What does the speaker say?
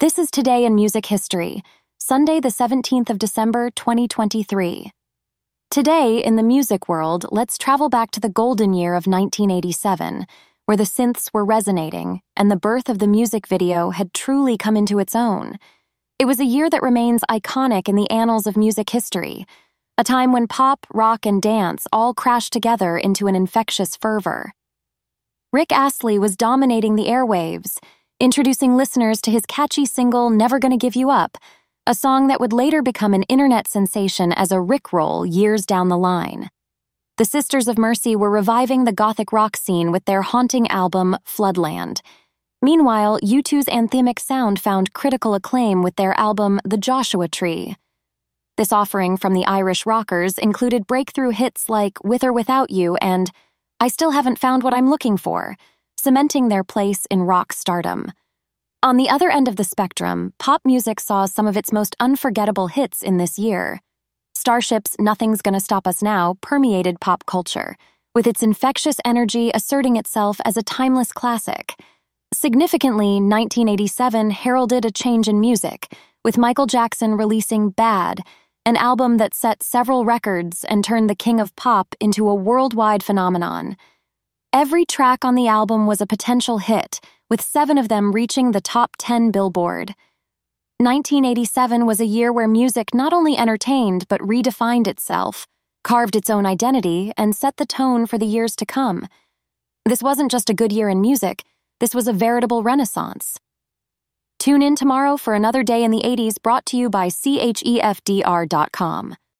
This is Today in Music History, Sunday, the 17th of December, 2023. Today, in the music world, let's travel back to the golden year of 1987, where the synths were resonating and the birth of the music video had truly come into its own. It was a year that remains iconic in the annals of music history, a time when pop, rock, and dance all crashed together into an infectious fervor. Rick Astley was dominating the airwaves introducing listeners to his catchy single Never Gonna Give You Up, a song that would later become an internet sensation as a Rickroll years down the line. The Sisters of Mercy were reviving the gothic rock scene with their haunting album Floodland. Meanwhile, U2's anthemic sound found critical acclaim with their album The Joshua Tree. This offering from the Irish rockers included breakthrough hits like With or Without You and I Still Haven't Found What I'm Looking For cementing their place in rock stardom. On the other end of the spectrum, pop music saw some of its most unforgettable hits in this year. Starship's Nothing's Gonna Stop Us Now permeated pop culture, with its infectious energy asserting itself as a timeless classic. Significantly, 1987 heralded a change in music, with Michael Jackson releasing Bad, an album that set several records and turned the king of pop into a worldwide phenomenon. Every track on the album was a potential hit, with seven of them reaching the top 10 Billboard. 1987 was a year where music not only entertained but redefined itself, carved its own identity, and set the tone for the years to come. This wasn't just a good year in music, this was a veritable renaissance. Tune in tomorrow for another day in the 80s brought to you by CHEFDR.com.